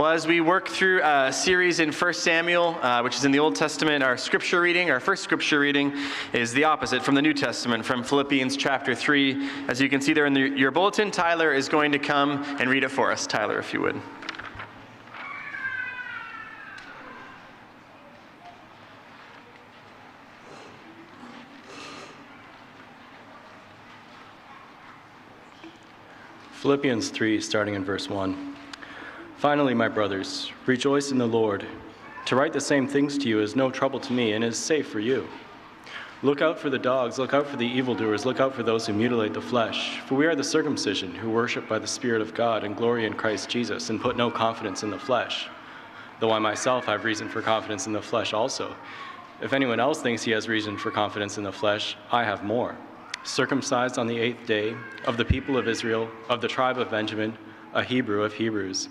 Well, as we work through a series in 1 Samuel, uh, which is in the Old Testament, our scripture reading, our first scripture reading, is the opposite from the New Testament, from Philippians chapter 3. As you can see there in the, your bulletin, Tyler is going to come and read it for us. Tyler, if you would. Philippians 3, starting in verse 1. Finally, my brothers, rejoice in the Lord. To write the same things to you is no trouble to me and is safe for you. Look out for the dogs, look out for the evildoers, look out for those who mutilate the flesh. For we are the circumcision, who worship by the Spirit of God and glory in Christ Jesus, and put no confidence in the flesh. Though I myself have reason for confidence in the flesh also. If anyone else thinks he has reason for confidence in the flesh, I have more circumcised on the eighth day, of the people of Israel, of the tribe of Benjamin, a Hebrew of Hebrews.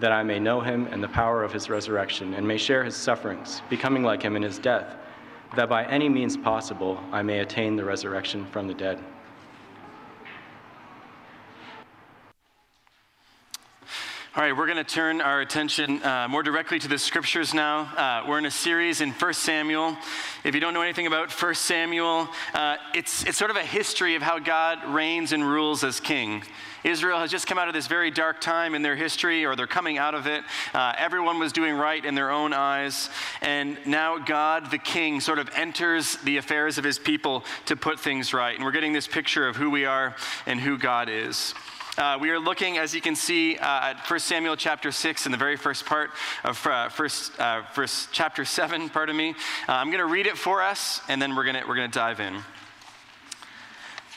that I may know him and the power of his resurrection, and may share his sufferings, becoming like him in his death, that by any means possible I may attain the resurrection from the dead. All right, we're going to turn our attention uh, more directly to the scriptures now. Uh, we're in a series in 1 Samuel. If you don't know anything about 1 Samuel, uh, it's, it's sort of a history of how God reigns and rules as king. Israel has just come out of this very dark time in their history, or they're coming out of it. Uh, everyone was doing right in their own eyes. And now God, the king, sort of enters the affairs of his people to put things right. And we're getting this picture of who we are and who God is. Uh, we are looking, as you can see, uh, at 1 Samuel chapter 6 in the very first part of uh, first, uh, verse chapter 7, pardon me. Uh, I'm going to read it for us, and then we're going we're going to dive in.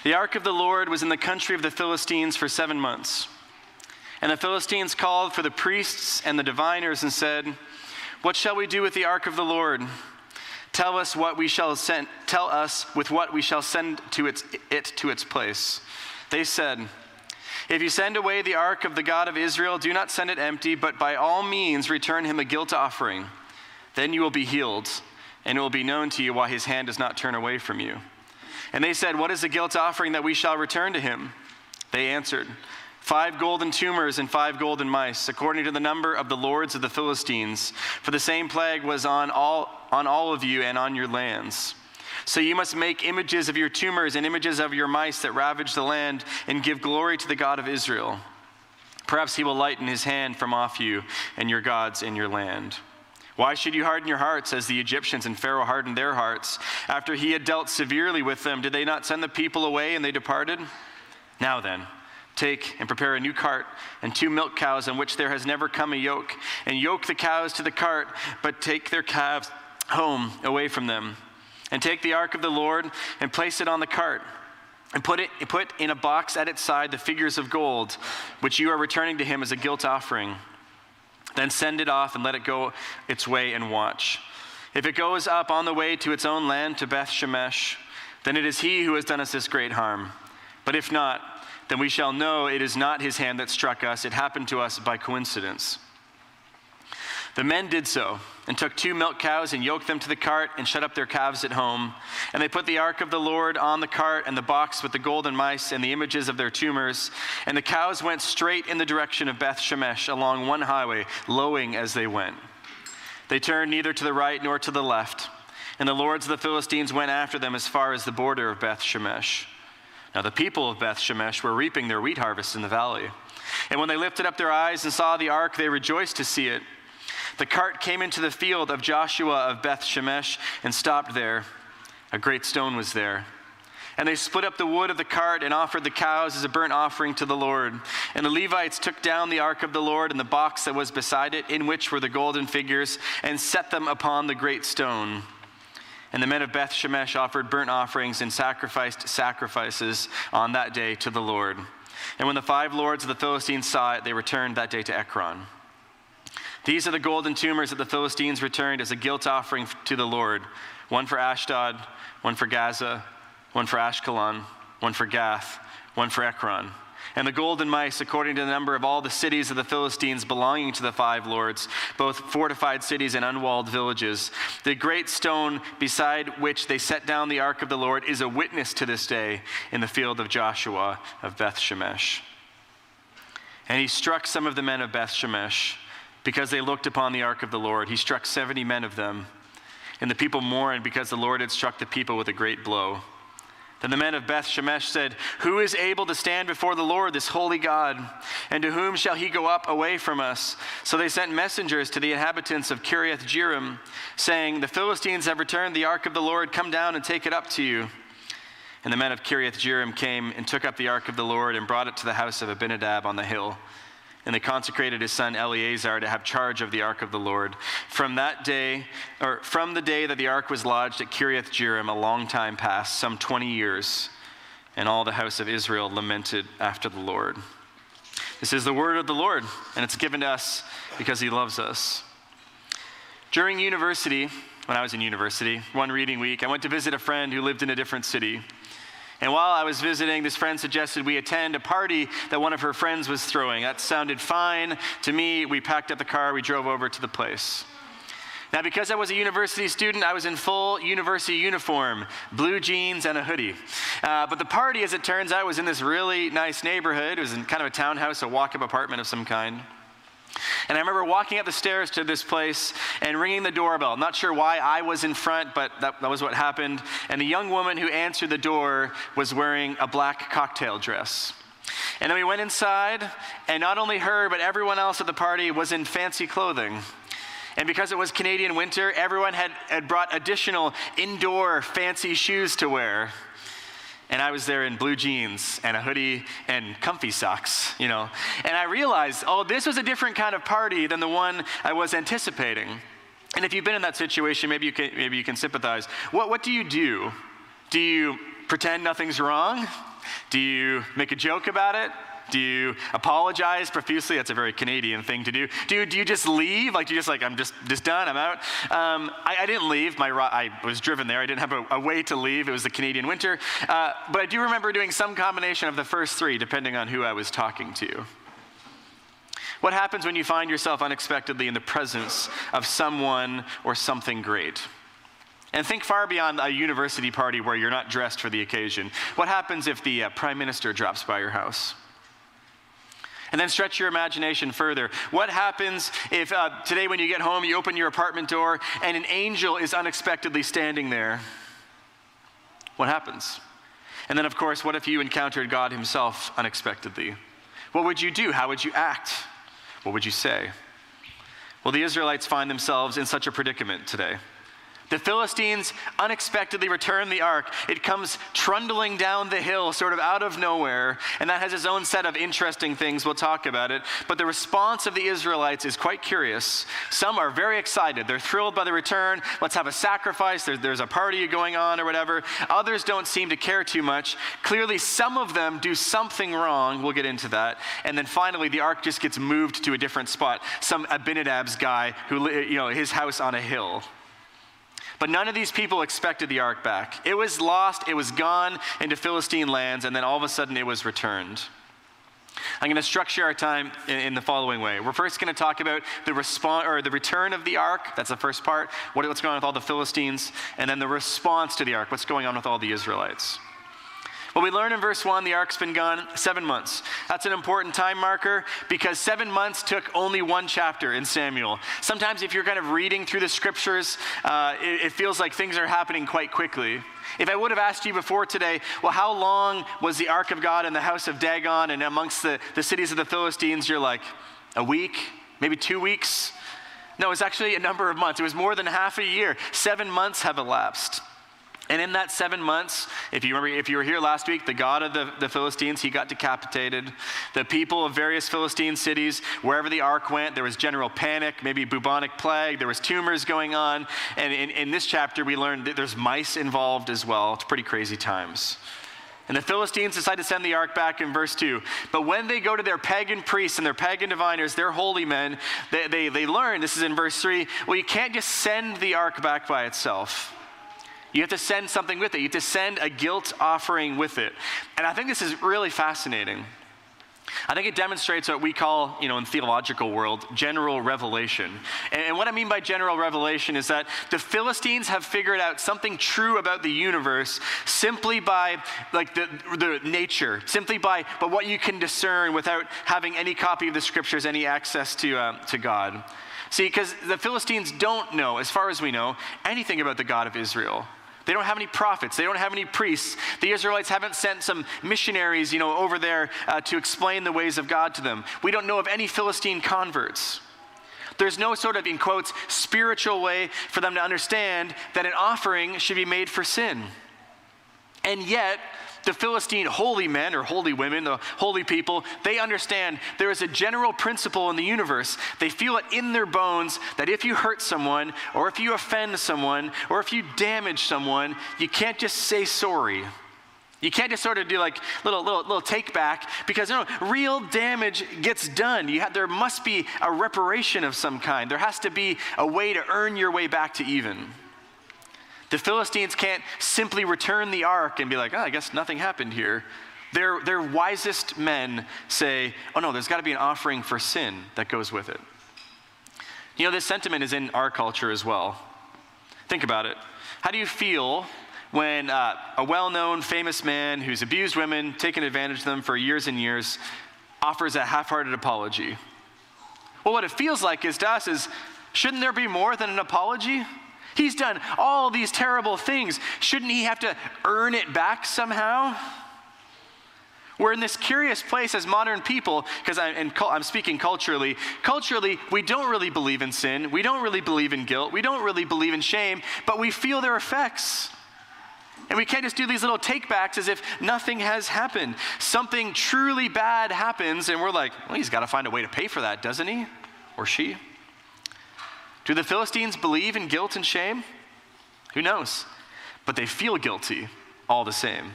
The ark of the Lord was in the country of the Philistines for seven months. And the Philistines called for the priests and the diviners and said, What shall we do with the ark of the Lord? Tell us what we shall send, tell us with what we shall send to its, it to its place. They said, if you send away the ark of the God of Israel, do not send it empty, but by all means return him a guilt offering. Then you will be healed, and it will be known to you why his hand does not turn away from you. And they said, What is the guilt offering that we shall return to him? They answered, Five golden tumors and five golden mice, according to the number of the lords of the Philistines. For the same plague was on all, on all of you and on your lands. So you must make images of your tumors and images of your mice that ravage the land and give glory to the God of Israel. Perhaps he will lighten his hand from off you and your gods in your land. Why should you harden your hearts as the Egyptians and Pharaoh hardened their hearts? After he had dealt severely with them, did they not send the people away and they departed? Now then, take and prepare a new cart and two milk cows on which there has never come a yoke, and yoke the cows to the cart, but take their calves home away from them and take the ark of the Lord and place it on the cart and put it put in a box at its side the figures of gold which you are returning to him as a guilt offering then send it off and let it go its way and watch. If it goes up on the way to its own land to beth shemesh then it is he who has done us this great harm. But if not then we shall know it is not his hand that struck us. It happened to us by coincidence the men did so and took two milk cows and yoked them to the cart and shut up their calves at home. And they put the ark of the Lord on the cart and the box with the golden mice and the images of their tumors. And the cows went straight in the direction of Beth Shemesh along one highway, lowing as they went. They turned neither to the right nor to the left. And the lords of the Philistines went after them as far as the border of Beth Shemesh. Now the people of Beth Shemesh were reaping their wheat harvest in the valley. And when they lifted up their eyes and saw the ark, they rejoiced to see it. The cart came into the field of Joshua of Beth Shemesh and stopped there. A great stone was there. And they split up the wood of the cart and offered the cows as a burnt offering to the Lord. And the Levites took down the ark of the Lord and the box that was beside it, in which were the golden figures, and set them upon the great stone. And the men of Beth Shemesh offered burnt offerings and sacrificed sacrifices on that day to the Lord. And when the five lords of the Philistines saw it, they returned that day to Ekron. These are the golden tumors that the Philistines returned as a guilt offering to the Lord one for Ashdod, one for Gaza, one for Ashkelon, one for Gath, one for Ekron. And the golden mice, according to the number of all the cities of the Philistines belonging to the five lords, both fortified cities and unwalled villages. The great stone beside which they set down the ark of the Lord is a witness to this day in the field of Joshua of Beth Shemesh. And he struck some of the men of Beth Shemesh because they looked upon the ark of the Lord. He struck 70 men of them. And the people mourned because the Lord had struck the people with a great blow. Then the men of Beth Shemesh said, Who is able to stand before the Lord, this holy God? And to whom shall he go up away from us? So they sent messengers to the inhabitants of Kiriath Jearim, saying, The Philistines have returned the ark of the Lord. Come down and take it up to you. And the men of Kiriath Jearim came and took up the ark of the Lord and brought it to the house of Abinadab on the hill. And they consecrated his son Eleazar to have charge of the ark of the Lord. From that day, or from the day that the ark was lodged at Kiriath Jearim, a long time passed, some 20 years, and all the house of Israel lamented after the Lord. This is the word of the Lord, and it's given to us because he loves us. During university, when I was in university, one reading week, I went to visit a friend who lived in a different city. And while I was visiting, this friend suggested we attend a party that one of her friends was throwing. That sounded fine to me. We packed up the car, we drove over to the place. Now, because I was a university student, I was in full university uniform, blue jeans and a hoodie. Uh, but the party, as it turns out, was in this really nice neighborhood. It was in kind of a townhouse, a walk up apartment of some kind. And I remember walking up the stairs to this place and ringing the doorbell. I'm not sure why I was in front, but that, that was what happened. And the young woman who answered the door was wearing a black cocktail dress. And then we went inside, and not only her, but everyone else at the party was in fancy clothing. And because it was Canadian winter, everyone had, had brought additional indoor fancy shoes to wear and I was there in blue jeans and a hoodie and comfy socks, you know. And I realized, oh, this was a different kind of party than the one I was anticipating. And if you've been in that situation, maybe you can, maybe you can sympathize. What, what do you do? Do you pretend nothing's wrong? Do you make a joke about it? Do you apologize profusely? That's a very Canadian thing to do. Do you, do you just leave? Like, do you just like, I'm just, just done, I'm out? Um, I, I, didn't leave. My, I was driven there. I didn't have a, a way to leave. It was the Canadian winter. Uh, but I do remember doing some combination of the first three, depending on who I was talking to. What happens when you find yourself unexpectedly in the presence of someone or something great? And think far beyond a university party where you're not dressed for the occasion. What happens if the uh, prime minister drops by your house? And then stretch your imagination further. What happens if uh, today, when you get home, you open your apartment door and an angel is unexpectedly standing there? What happens? And then, of course, what if you encountered God Himself unexpectedly? What would you do? How would you act? What would you say? Well, the Israelites find themselves in such a predicament today. The Philistines unexpectedly return the ark. It comes trundling down the hill, sort of out of nowhere, and that has its own set of interesting things. We'll talk about it. But the response of the Israelites is quite curious. Some are very excited. They're thrilled by the return. Let's have a sacrifice. There, there's a party going on or whatever. Others don't seem to care too much. Clearly, some of them do something wrong. We'll get into that. And then finally, the ark just gets moved to a different spot. Some Abinadab's guy who, you know, his house on a hill. But none of these people expected the ark back. It was lost, it was gone into Philistine lands, and then all of a sudden it was returned. I'm going to structure our time in, the following way. We're first going to talk about the response or the return of the ark. That's the first part. What, what's going on with all the Philistines, and then the response to the ark. What's going on with all the Israelites? Well, we learn in verse 1 the ark's been gone seven months. That's an important time marker because seven months took only one chapter in Samuel. Sometimes, if you're kind of reading through the scriptures, uh, it, it feels like things are happening quite quickly. If I would have asked you before today, well, how long was the ark of God in the house of Dagon and amongst the, the cities of the Philistines? You're like, a week, maybe two weeks? No, it was actually a number of months. It was more than half a year. Seven months have elapsed. And in that seven months, if you remember, if you were here last week, the god of the, the Philistines, he got decapitated. The people of various Philistine cities, wherever the ark went, there was general panic, maybe bubonic plague, there was tumors going on. And in, in this chapter, we learned that there's mice involved as well. It's pretty crazy times. And the Philistines decide to send the ark back in verse 2. But when they go to their pagan priests and their pagan diviners, their holy men, they, they, they learn, this is in verse 3, well, you can't just send the ark back by itself. You have to send something with it. You have to send a guilt offering with it. And I think this is really fascinating. I think it demonstrates what we call, you know, in theological world, general revelation. And, what I mean by general revelation is that the Philistines have figured out something true about the universe simply by like the, the nature, simply by but what you can discern without having any copy of the scriptures, any access to uh, to God. See, because the Philistines don't know, as far as we know, anything about the God of Israel. They don't have any prophets. They don't have any priests. The Israelites haven't sent some missionaries, you know, over there uh, to explain the ways of God to them. We don't know of any Philistine converts. There's no sort of, in quotes, spiritual way for them to understand that an offering should be made for sin. And yet, the Philistine holy men or holy women, the holy people, they understand there is a general principle in the universe. They feel it in their bones that if you hurt someone, or if you offend someone, or if you damage someone, you can't just say sorry. You can't just sort of do like little little little take back because you know real damage gets done. You have, there must be a reparation of some kind. There has to be a way to earn your way back to even. The Philistines can't simply return the ark and be like, oh, I guess nothing happened here. Their, their wisest men say, oh no, there's got to be an offering for sin that goes with it. You know, this sentiment is in our culture as well. Think about it. How do you feel when uh, a well known, famous man who's abused women, taken advantage of them for years and years, offers a half hearted apology? Well, what it feels like is to us is shouldn't there be more than an apology? He's done all these terrible things. Shouldn't he have to earn it back somehow? We're in this curious place as modern people, because I'm, I'm, speaking culturally. Culturally, we don't really believe in sin. We don't really believe in guilt. We don't really believe in shame, but we feel their effects. And we can't just do these little takebacks as if nothing has happened. Something truly bad happens, and we're like, well, he's got to find a way to pay for that, doesn't he? Or she? Do the Philistines believe in guilt and shame? Who knows? But they feel guilty all the same.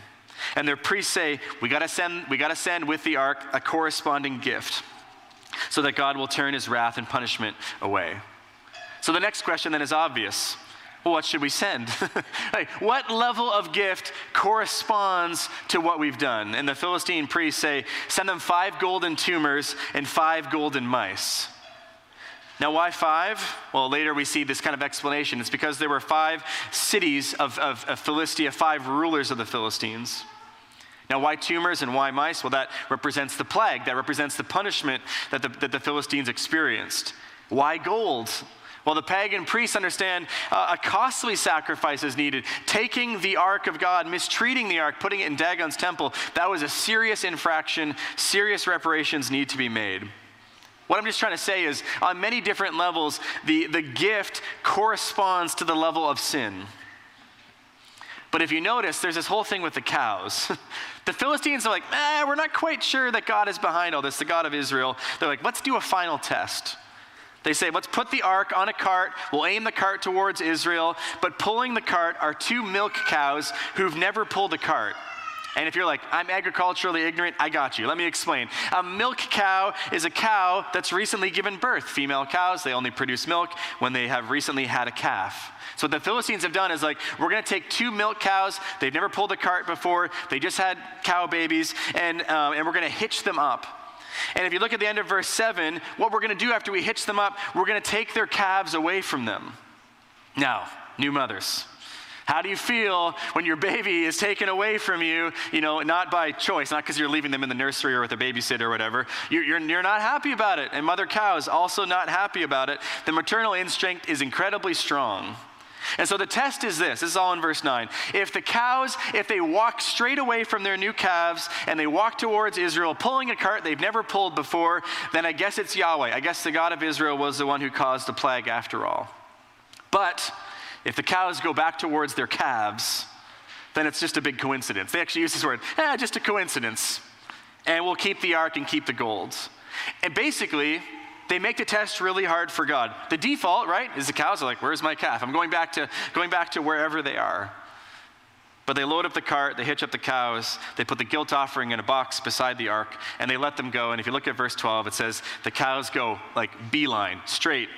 And their priests say, we gotta send, we gotta send with the ark a corresponding gift so that God will turn his wrath and punishment away. So the next question then is obvious. What should we send? what level of gift corresponds to what we've done? And the Philistine priests say, send them five golden tumors and five golden mice. Now, why five? Well, later we see this kind of explanation. It's because there were five cities of, of, of, Philistia, five rulers of the Philistines. Now, why tumors and why mice? Well, that represents the plague, that represents the punishment that the, that the Philistines experienced. Why gold? Well, the pagan priests understand uh, a costly sacrifice is needed. Taking the ark of God, mistreating the ark, putting it in Dagon's temple, that was a serious infraction. Serious reparations need to be made. What I'm just trying to say is, on many different levels, the, the gift corresponds to the level of sin. But if you notice, there's this whole thing with the cows. the Philistines are like, eh, we're not quite sure that God is behind all this, the God of Israel. They're like, let's do a final test. They say, let's put the ark on a cart. We'll aim the cart towards Israel. But pulling the cart are two milk cows who've never pulled a cart. And if you're like, I'm agriculturally ignorant, I got you. Let me explain. A milk cow is a cow that's recently given birth. Female cows, they only produce milk when they have recently had a calf. So what the Philistines have done is like, we're going to take two milk cows. They've never pulled a cart before. They just had cow babies, and, uh, and we're going to hitch them up. And if you look at the end of verse 7, what we're going to do after we hitch them up, we're going to take their calves away from them. Now, new mothers. How do you feel when your baby is taken away from you, you know, not by choice, not because you're leaving them in the nursery or with a babysitter or whatever? You're, you're, you're not happy about it. And mother cow is also not happy about it. The maternal instinct is incredibly strong. And so the test is this this is all in verse 9. If the cows, if they walk straight away from their new calves and they walk towards Israel, pulling a cart they've never pulled before, then I guess it's Yahweh. I guess the God of Israel was the one who caused the plague after all. But if the cows go back towards their calves, then it's just a big coincidence. They actually use this word, eh, just a coincidence. And we'll keep the ark and keep the gold. And basically, they make the test really hard for God. The default, right, is the cows are like, where's my calf? I'm going back to going back to wherever they are. But they load up the cart, they hitch up the cows, they put the guilt offering in a box beside the ark, and they let them go. And if you look at verse 12, it says the cows go like beeline, straight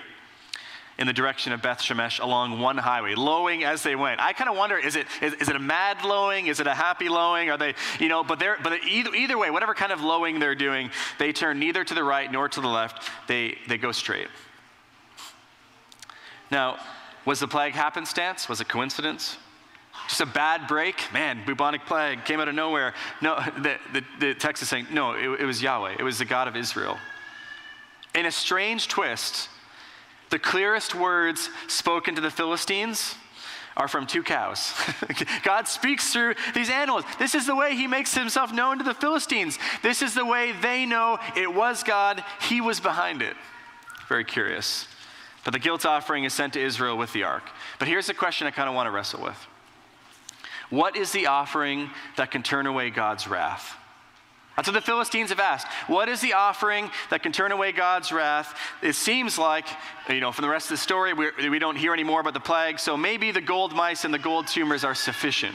in the direction of Beth Shemesh along one highway, lowing as they went. I kind of wonder is it, is, is, it a mad lowing? Is it a happy lowing? Are they, you know, but, they're, but either, either way, whatever kind of lowing they're doing, they turn neither to the right nor to the left. They, they go straight. Now, was the plague happenstance? Was it coincidence? Just a bad break? Man, bubonic plague came out of nowhere. No, the, the, the text is saying, no, it, it was Yahweh. It was the God of Israel. In a strange twist, the clearest words spoken to the Philistines are from two cows. God speaks through these animals. This is the way he makes himself known to the Philistines. This is the way they know it was God, he was behind it. Very curious. But the guilt offering is sent to Israel with the ark. But here's the question I kind of want to wrestle with What is the offering that can turn away God's wrath? That's what the Philistines have asked. What is the offering that can turn away God's wrath? It seems like, you know, from the rest of the story, we, we don't hear any more about the plague, so maybe the gold mice and the gold tumors are sufficient.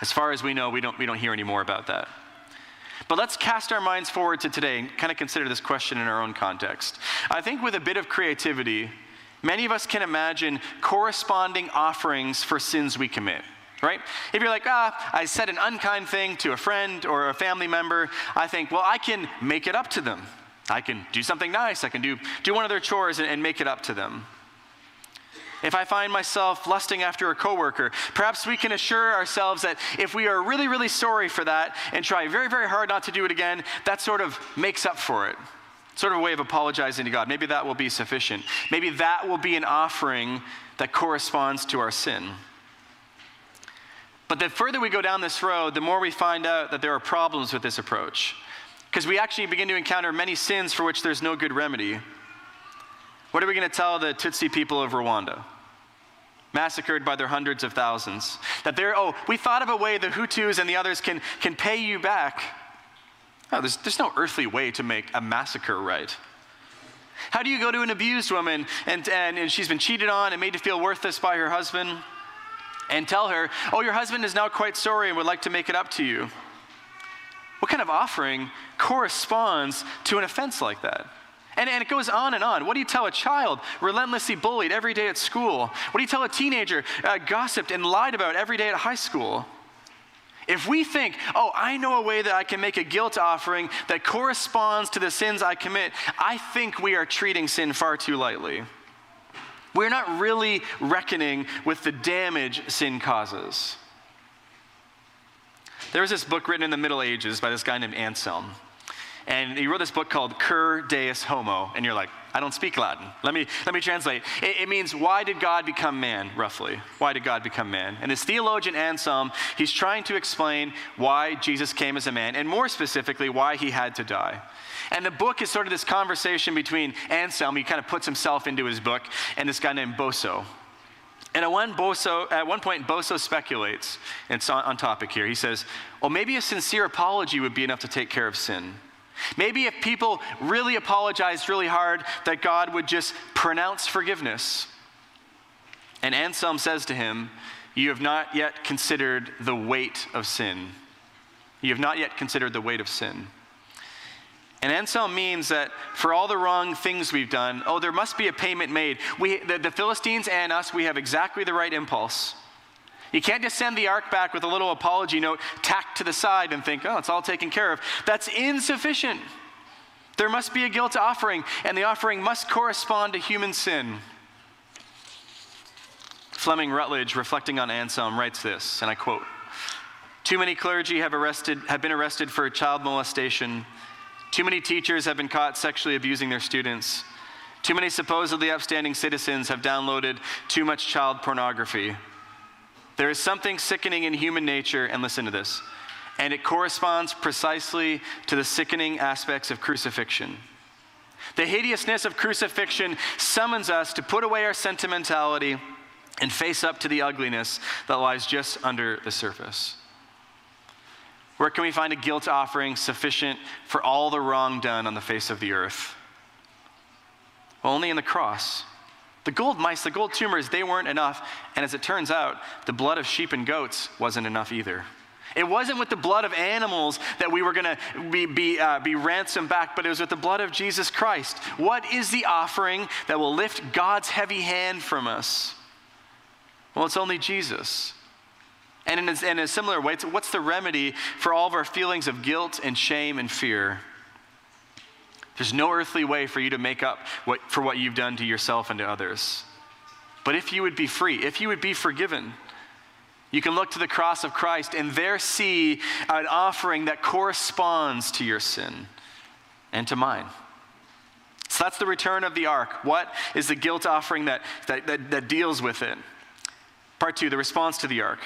As far as we know, we don't, we don't hear any more about that. But let's cast our minds forward to today and kind of consider this question in our own context. I think with a bit of creativity, many of us can imagine corresponding offerings for sins we commit right? If you're like, ah, I said an unkind thing to a friend or a family member, I think, well, I can make it up to them. I can do something nice. I can do, do one of their chores and, and make it up to them. If I find myself lusting after a coworker, perhaps we can assure ourselves that if we are really, really sorry for that and try very, very hard not to do it again, that sort of makes up for it. Sort of a way of apologizing to God. Maybe that will be sufficient. Maybe that will be an offering that corresponds to our sin. But the further we go down this road, the more we find out that there are problems with this approach. Because we actually begin to encounter many sins for which there's no good remedy. What are we going to tell the Tutsi people of Rwanda? Massacred by their hundreds of thousands. That they're, oh, we thought of a way the Hutus and the others can, can pay you back. Oh, there's, there's no earthly way to make a massacre right. How do you go to an abused woman and, and, and she's been cheated on and made to feel worthless by her husband? And tell her, Oh, your husband is now quite sorry and would like to make it up to you. What kind of offering corresponds to an offense like that? And, and it goes on and on. What do you tell a child relentlessly bullied every day at school? What do you tell a teenager uh, gossiped and lied about every day at high school? If we think, oh, I know a way that I can make a guilt offering that corresponds to the sins I commit, I think we are treating sin far too lightly. We're not really reckoning with the damage sin causes. There was this book written in the Middle Ages by this guy named Anselm. And he wrote this book called Cur Deus Homo. And you're like, I don't speak Latin. Let me, let me translate. It, it, means, why did God become man, roughly? Why did God become man? And this theologian Anselm, he's trying to explain why Jesus came as a man, and more specifically, why he had to die. And the book is sort of this conversation between Anselm, he kind of puts himself into his book, and this guy named Boso. And at one, Boso, at one point, Boso speculates, and it's on, on topic here. He says, Well, maybe a sincere apology would be enough to take care of sin. Maybe if people really apologized really hard, that God would just pronounce forgiveness. And Anselm says to him, You have not yet considered the weight of sin. You have not yet considered the weight of sin. And Anselm means that for all the wrong things we've done, oh, there must be a payment made. We, the, the Philistines and us, we have exactly the right impulse. You can't just send the ark back with a little apology note tacked to the side and think, oh, it's all taken care of. That's insufficient. There must be a guilt offering, and the offering must correspond to human sin. Fleming Rutledge, reflecting on Anselm, writes this, and I quote Too many clergy have, arrested, have been arrested for child molestation too many teachers have been caught sexually abusing their students. Too many supposedly upstanding citizens have downloaded too much child pornography. There is something sickening in human nature, and listen to this, and it corresponds precisely to the sickening aspects of crucifixion. The hideousness of crucifixion summons us to put away our sentimentality and face up to the ugliness that lies just under the surface. Where can we find a guilt offering sufficient for all the wrong done on the face of the earth? Well, only in the cross. The gold mice, the gold tumors, they weren't enough. And as it turns out, the blood of sheep and goats wasn't enough either. It wasn't with the blood of animals that we were going to be, be, uh, be ransomed back, but it was with the blood of Jesus Christ. What is the offering that will lift God's heavy hand from us? Well, it's only Jesus. And in a, in a similar way, what's the remedy for all of our feelings of guilt and shame and fear? There's no earthly way for you to make up what, for what you've done to yourself and to others. But if you would be free, if you would be forgiven, you can look to the cross of Christ and there see an offering that corresponds to your sin and to mine. So that's the return of the ark. What is the guilt offering that, that, that, that deals with it? Part two, the response to the ark.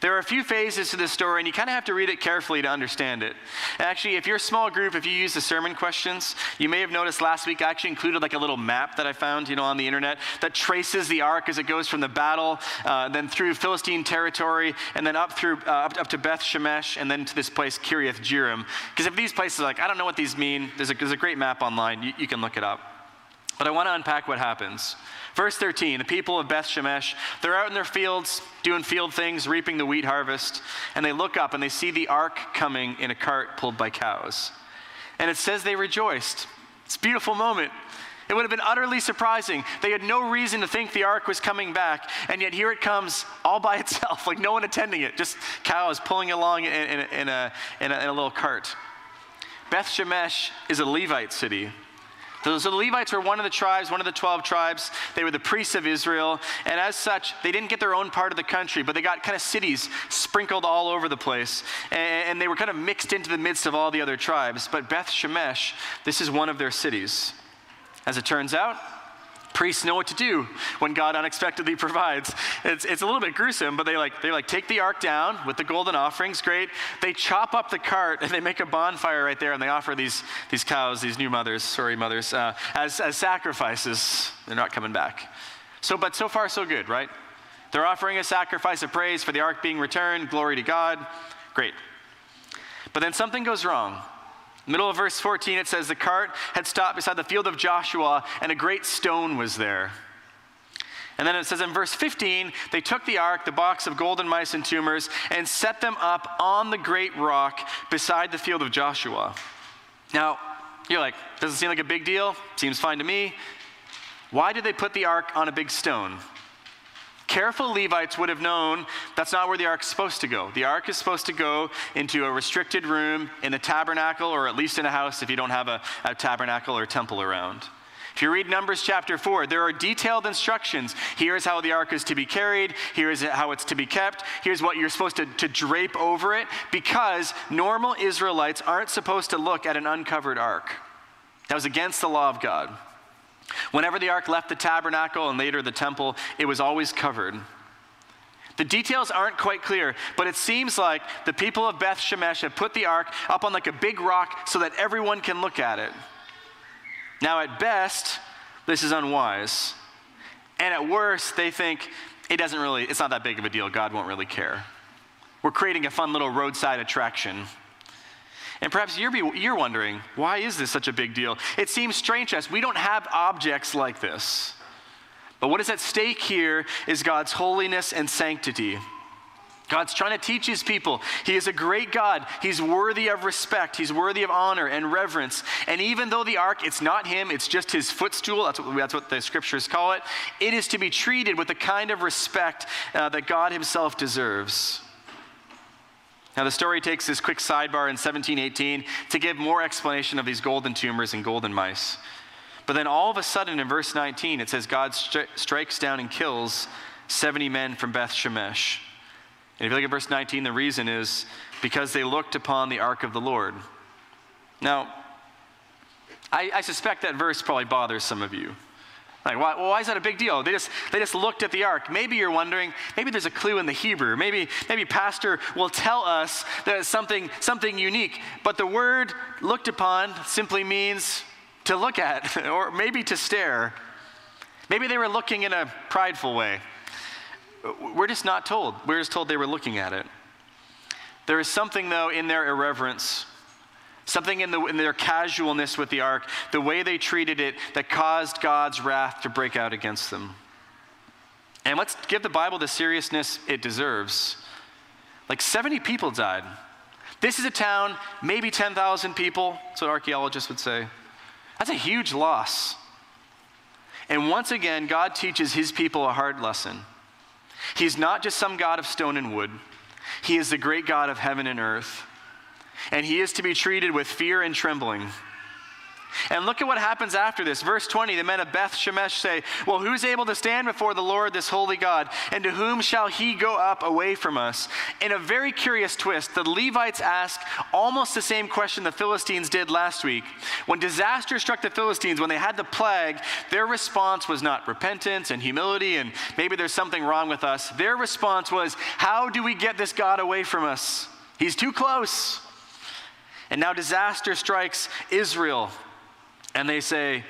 There are a few phases to this story, and you kind of have to read it carefully to understand it. Actually, if you're a small group, if you use the sermon questions, you may have noticed last week I actually included like a little map that I found, you know, on the internet that traces the ark as it goes from the battle, uh, then through Philistine territory, and then up through uh, up, up, to Beth Shemesh, and then to this place Kiriath Jearim. Because if these places, like, I don't know what these mean, there's a, there's a great map online. You, you can look it up. But I want to unpack what happens. Verse 13 the people of Beth Shemesh, they're out in their fields doing field things, reaping the wheat harvest, and they look up and they see the ark coming in a cart pulled by cows. And it says they rejoiced. It's a beautiful moment. It would have been utterly surprising. They had no reason to think the ark was coming back, and yet here it comes all by itself, like no one attending it, just cows pulling along in, in, in, a, in a, a little cart. Beth Shemesh is a Levite city. So, the Levites were one of the tribes, one of the 12 tribes. They were the priests of Israel. And as such, they didn't get their own part of the country, but they got kind of cities sprinkled all over the place. And, and they were kind of mixed into the midst of all the other tribes. But Beth Shemesh, this is one of their cities. As it turns out, priests know what to do when God unexpectedly provides. It's, it's a little bit gruesome, but they like, they like take the ark down with the golden offerings, great. They chop up the cart and they make a bonfire right there and they offer these, these cows, these new mothers, sorry mothers, uh, as, as sacrifices. They're not coming back. So, but so far so good, right? They're offering a sacrifice of praise for the ark being returned, glory to God. Great. But then something goes wrong. Middle of verse 14, it says, The cart had stopped beside the field of Joshua, and a great stone was there. And then it says in verse 15, they took the ark, the box of golden mice and tumors, and set them up on the great rock beside the field of Joshua. Now, you're like, doesn't seem like a big deal? Seems fine to me. Why did they put the ark on a big stone? Careful Levites would have known that's not where the ark is supposed to go. The ark is supposed to go into a restricted room in the tabernacle, or at least in a house if you don't have a, a tabernacle or temple around. If you read Numbers chapter 4, there are detailed instructions. Here's how the ark is to be carried. Here's how it's to be kept. Here's what you're supposed to, to drape over it, because normal Israelites aren't supposed to look at an uncovered ark. That was against the law of God. Whenever the ark left the tabernacle and later the temple, it was always covered. The details aren't quite clear, but it seems like the people of Beth Shemesh have put the ark up on like a big rock so that everyone can look at it. Now, at best, this is unwise. And at worst, they think it doesn't really, it's not that big of a deal. God won't really care. We're creating a fun little roadside attraction. And perhaps you're, you're wondering, why is this such a big deal? It seems strange to us. We don't have objects like this. But what is at stake here is God's holiness and sanctity. God's trying to teach his people. He is a great God. He's worthy of respect. He's worthy of honor and reverence. And even though the ark, it's not him, it's just his footstool, that's what, that's what the scriptures call it, it is to be treated with the kind of respect uh, that God himself deserves. Now, the story takes this quick sidebar in 1718 to give more explanation of these golden tumors and golden mice. But then all of a sudden in verse 19, it says God stri- strikes down and kills 70 men from Beth Shemesh. And if you look at verse 19, the reason is because they looked upon the ark of the Lord. Now, I, I suspect that verse probably bothers some of you. Like, why, why is that a big deal? They just, they just looked at the ark. Maybe you're wondering, maybe there's a clue in the Hebrew. Maybe, maybe Pastor will tell us that it's something, something unique. But the word looked upon simply means to look at, or maybe to stare. Maybe they were looking in a prideful way. We're just not told. We're just told they were looking at it. There is something, though, in their irreverence Something in, the, in their casualness with the ark, the way they treated it, that caused God's wrath to break out against them. And let's give the Bible the seriousness it deserves. Like 70 people died. This is a town, maybe 10,000 people, that's what archaeologists would say. That's a huge loss. And once again, God teaches his people a hard lesson. He's not just some God of stone and wood, he is the great God of heaven and earth. And he is to be treated with fear and trembling. And look at what happens after this. Verse 20 the men of Beth Shemesh say, Well, who's able to stand before the Lord, this holy God? And to whom shall he go up away from us? In a very curious twist, the Levites ask almost the same question the Philistines did last week. When disaster struck the Philistines, when they had the plague, their response was not repentance and humility and maybe there's something wrong with us. Their response was, How do we get this God away from us? He's too close. And now disaster strikes Israel and they say,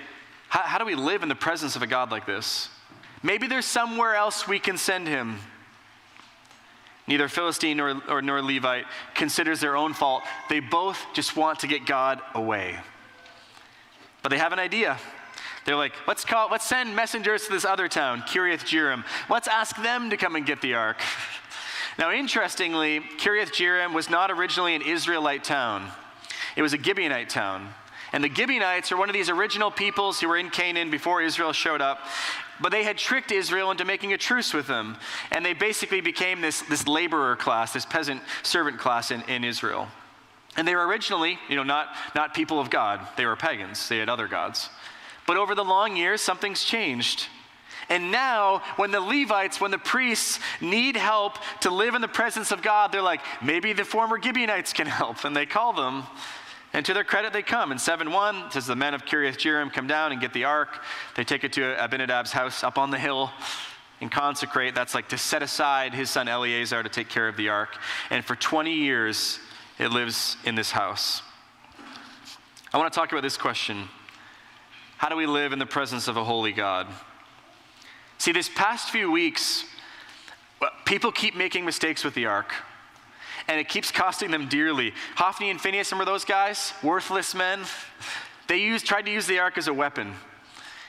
How do we live in the presence of a God like this? Maybe there's somewhere else we can send him. Neither Philistine nor, or, nor Levite considers their own fault. They both just want to get God away. But they have an idea. They're like, let's call, let's send messengers to this other town, Kiriath Jearim. Let's ask them to come and get the ark. Now, interestingly, Kiriath Jearim was not originally an Israelite town. It was a Gibeonite town. And the Gibeonites are one of these original peoples who were in Canaan before Israel showed up. But they had tricked Israel into making a truce with them. And they basically became this, this laborer class, this peasant servant class in, in Israel. And they were originally, you know, not, not people of God. They were pagans. They had other gods. But over the long years, something's changed. And now, when the Levites, when the priests need help to live in the presence of God, they're like, maybe the former Gibeonites can help. And they call them. And to their credit, they come. In 7 1, says the men of Kiriath Jearim come down and get the ark. They take it to Abinadab's house up on the hill and consecrate. That's like to set aside his son Eleazar to take care of the ark. And for 20 years, it lives in this house. I want to talk about this question How do we live in the presence of a holy God? See, this past few weeks, people keep making mistakes with the ark and it keeps costing them dearly. Hophni and Phinehas, remember those guys? Worthless men. They used, tried to use the ark as a weapon,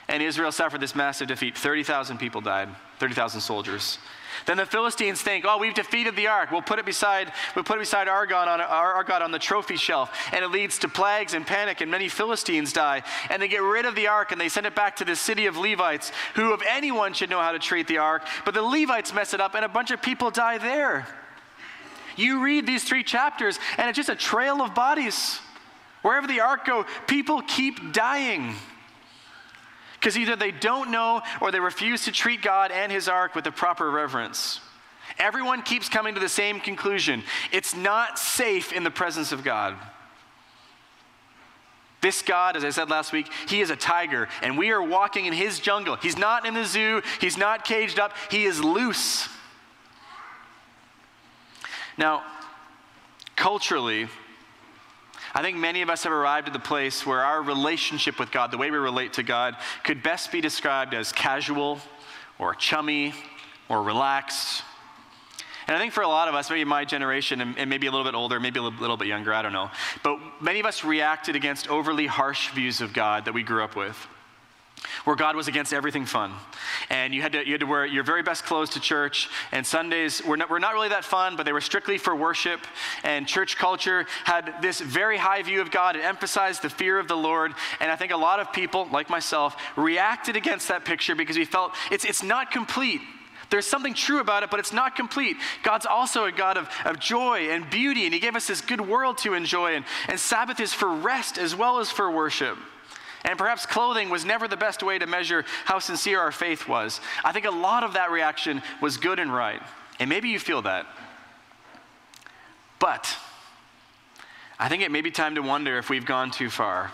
and Israel suffered this massive defeat. 30,000 people died, 30,000 soldiers. Then the Philistines think, oh, we've defeated the ark. We'll put it beside, we'll put it beside Dagon on, our, God on the trophy shelf. And it leads to plagues and panic, and many Philistines die. And they get rid of the ark and they send it back to the city of Levites, who, if anyone, should know how to treat the ark. But the Levites mess it up, and a bunch of people die there. You read these three chapters, and it's just a trail of bodies. Wherever the ark go, people keep dying. Because either they don't know or they refuse to treat God and his ark with the proper reverence. Everyone keeps coming to the same conclusion it's not safe in the presence of God. This God, as I said last week, he is a tiger, and we are walking in his jungle. He's not in the zoo, he's not caged up, he is loose. Now, culturally, I think many of us have arrived at the place where our relationship with God, the way we relate to God, could best be described as casual or chummy or relaxed. And I think for a lot of us, maybe my generation and, maybe a little bit older, maybe a little, bit younger, I don't know, but many of us reacted against overly harsh views of God that we grew up with where God was against everything fun. And you had to, you had to wear your very best clothes to church. And Sundays were not, were not really that fun, but they were strictly for worship. And church culture had this very high view of God. It emphasized the fear of the Lord. And I think a lot of people, like myself, reacted against that picture because we felt it's, it's not complete. There's something true about it, but it's not complete. God's also a God of, of joy and beauty, and He gave us this good world to enjoy. And, and Sabbath is for rest as well as for worship. And perhaps clothing was never the best way to measure how sincere our faith was. I think a lot of that reaction was good and right. And maybe you feel that. But I think it may be time to wonder if we've gone too far.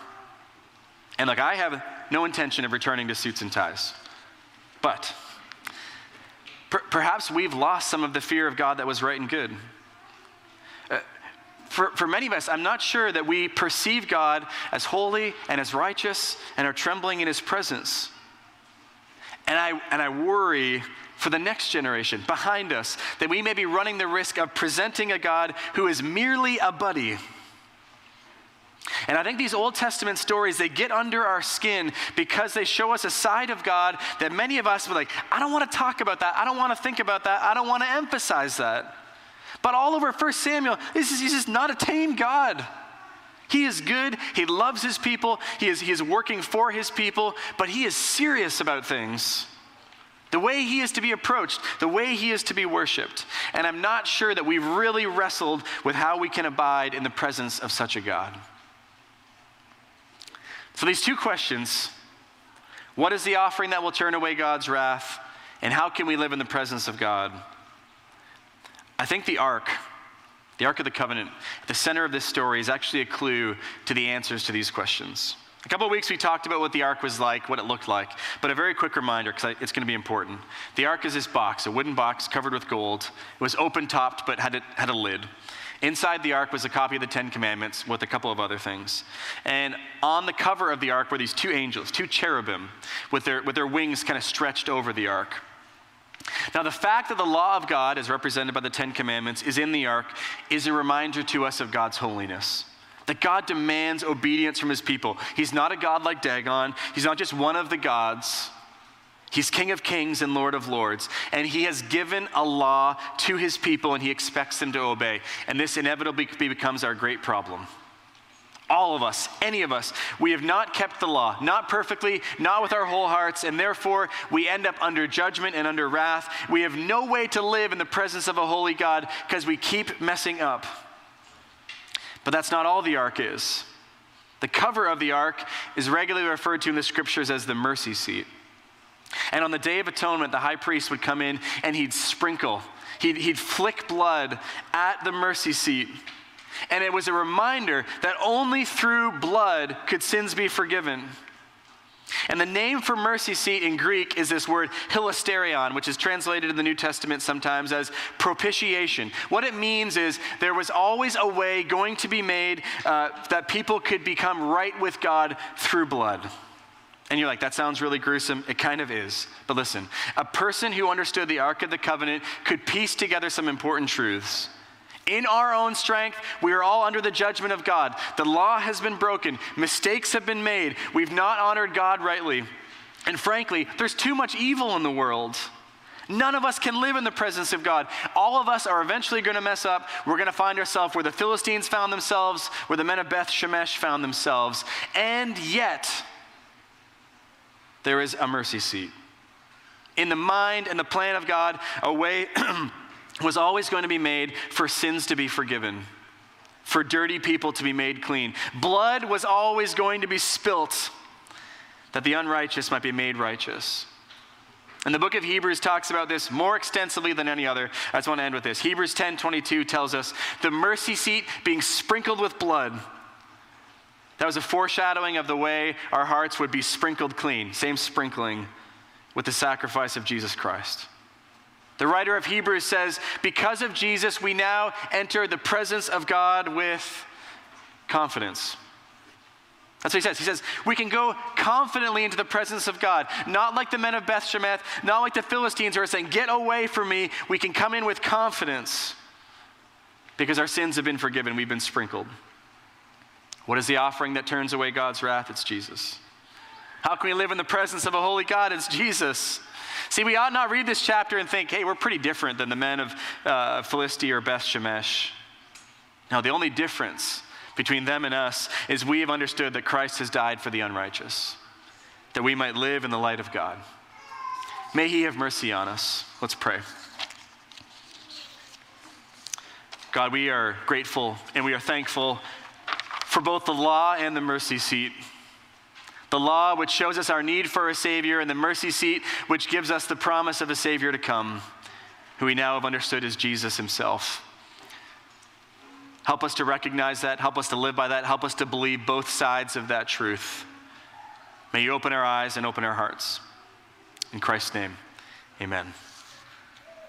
And look, I have no intention of returning to suits and ties. But per- perhaps we've lost some of the fear of God that was right and good for, for many of us, I'm not sure that we perceive God as holy and as righteous and are trembling in his presence. And I, and I worry for the next generation behind us that we may be running the risk of presenting a God who is merely a buddy. And I think these Old Testament stories, they get under our skin because they show us a side of God that many of us would like, I don't want to talk about that. I don't want to think about that. I don't want to emphasize that. But all over 1 Samuel, this is, he's just not a tame God. He is good. He loves his people. He is, he is working for his people, but he is serious about things. The way he is to be approached, the way he is to be worshiped. And I'm not sure that we've really wrestled with how we can abide in the presence of such a God. So, these two questions what is the offering that will turn away God's wrath? And how can we live in the presence of God? I think the ark, the Ark of the Covenant, at the center of this story is actually a clue to the answers to these questions. A couple of weeks we talked about what the ark was like, what it looked like, but a very quick reminder because it's going to be important. The ark is this box, a wooden box covered with gold. It was open topped but had a, had a lid. Inside the ark was a copy of the Ten Commandments with a couple of other things. And on the cover of the ark were these two angels, two cherubim, with their, with their wings kind of stretched over the ark. Now, the fact that the law of God, as represented by the Ten Commandments, is in the ark is a reminder to us of God's holiness. That God demands obedience from his people. He's not a God like Dagon, he's not just one of the gods. He's King of kings and Lord of lords. And he has given a law to his people and he expects them to obey. And this inevitably becomes our great problem. All of us, any of us, we have not kept the law, not perfectly, not with our whole hearts, and therefore we end up under judgment and under wrath. We have no way to live in the presence of a holy God because we keep messing up. But that's not all the ark is. The cover of the ark is regularly referred to in the scriptures as the mercy seat. And on the Day of Atonement, the high priest would come in and he'd sprinkle, he'd, he'd flick blood at the mercy seat and it was a reminder that only through blood could sins be forgiven. And the name for mercy seat in Greek is this word hilasterion, which is translated in the New Testament sometimes as propitiation. What it means is there was always a way going to be made uh, that people could become right with God through blood. And you're like, that sounds really gruesome. It kind of is. But listen, a person who understood the Ark of the Covenant could piece together some important truths. In our own strength, we are all under the judgment of God. The law has been broken, mistakes have been made, we've not honored God rightly. And frankly, there's too much evil in the world. None of us can live in the presence of God. All of us are eventually going to mess up. We're going to find ourselves where the Philistines found themselves, where the men of Beth Shemesh found themselves. And yet, there is a mercy seat. In the mind and the plan of God, a way was always going to be made for sins to be forgiven, for dirty people to be made clean. Blood was always going to be spilt that the unrighteous might be made righteous. And the book of Hebrews talks about this more extensively than any other. I just want to end with this. Hebrews 10 22 tells us the mercy seat being sprinkled with blood. That was a foreshadowing of the way our hearts would be sprinkled clean, same sprinkling with the sacrifice of Jesus Christ. The writer of Hebrews says, Because of Jesus, we now enter the presence of God with confidence. That's what he says. He says, We can go confidently into the presence of God, not like the men of Beth Shemesh, not like the Philistines who are saying, Get away from me. We can come in with confidence because our sins have been forgiven, we've been sprinkled. What is the offering that turns away God's wrath? It's Jesus. How can we live in the presence of a holy God? It's Jesus. See, we ought not read this chapter and think, hey, we're pretty different than the men of uh, Philistia or Beth Shemesh. No, the only difference between them and us is we have understood that Christ has died for the unrighteous, that we might live in the light of God. May He have mercy on us. Let's pray. God, we are grateful and we are thankful for both the law and the mercy seat the law, which shows us our need for a Savior, and the mercy seat, which gives us the promise of a Savior to come, who we now have understood as Jesus Himself. Help us to recognize that. Help us to live by that. Help us to believe both sides of that truth. May you open our eyes and open our hearts. In Christ's name, amen.